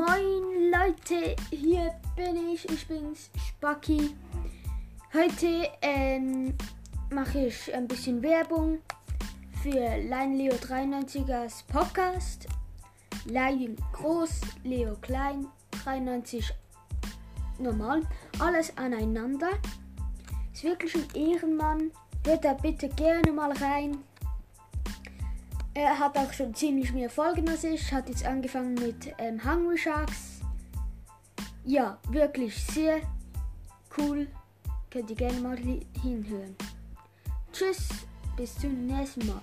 Leute, hier bin ich, ich bin's, Spacki. Heute ähm, mache ich ein bisschen Werbung für Lein Leo 93ers Podcast. Lein groß, Leo klein, 93 normal, alles aneinander. Ist wirklich ein Ehrenmann. Hört da bitte gerne mal rein. Er hat auch schon ziemlich mehr Folgen als ich. Hat jetzt angefangen mit ähm, Hungry Sharks. Ja, wirklich sehr cool. Könnt ihr gerne mal hinhören. Tschüss, bis zum nächsten Mal.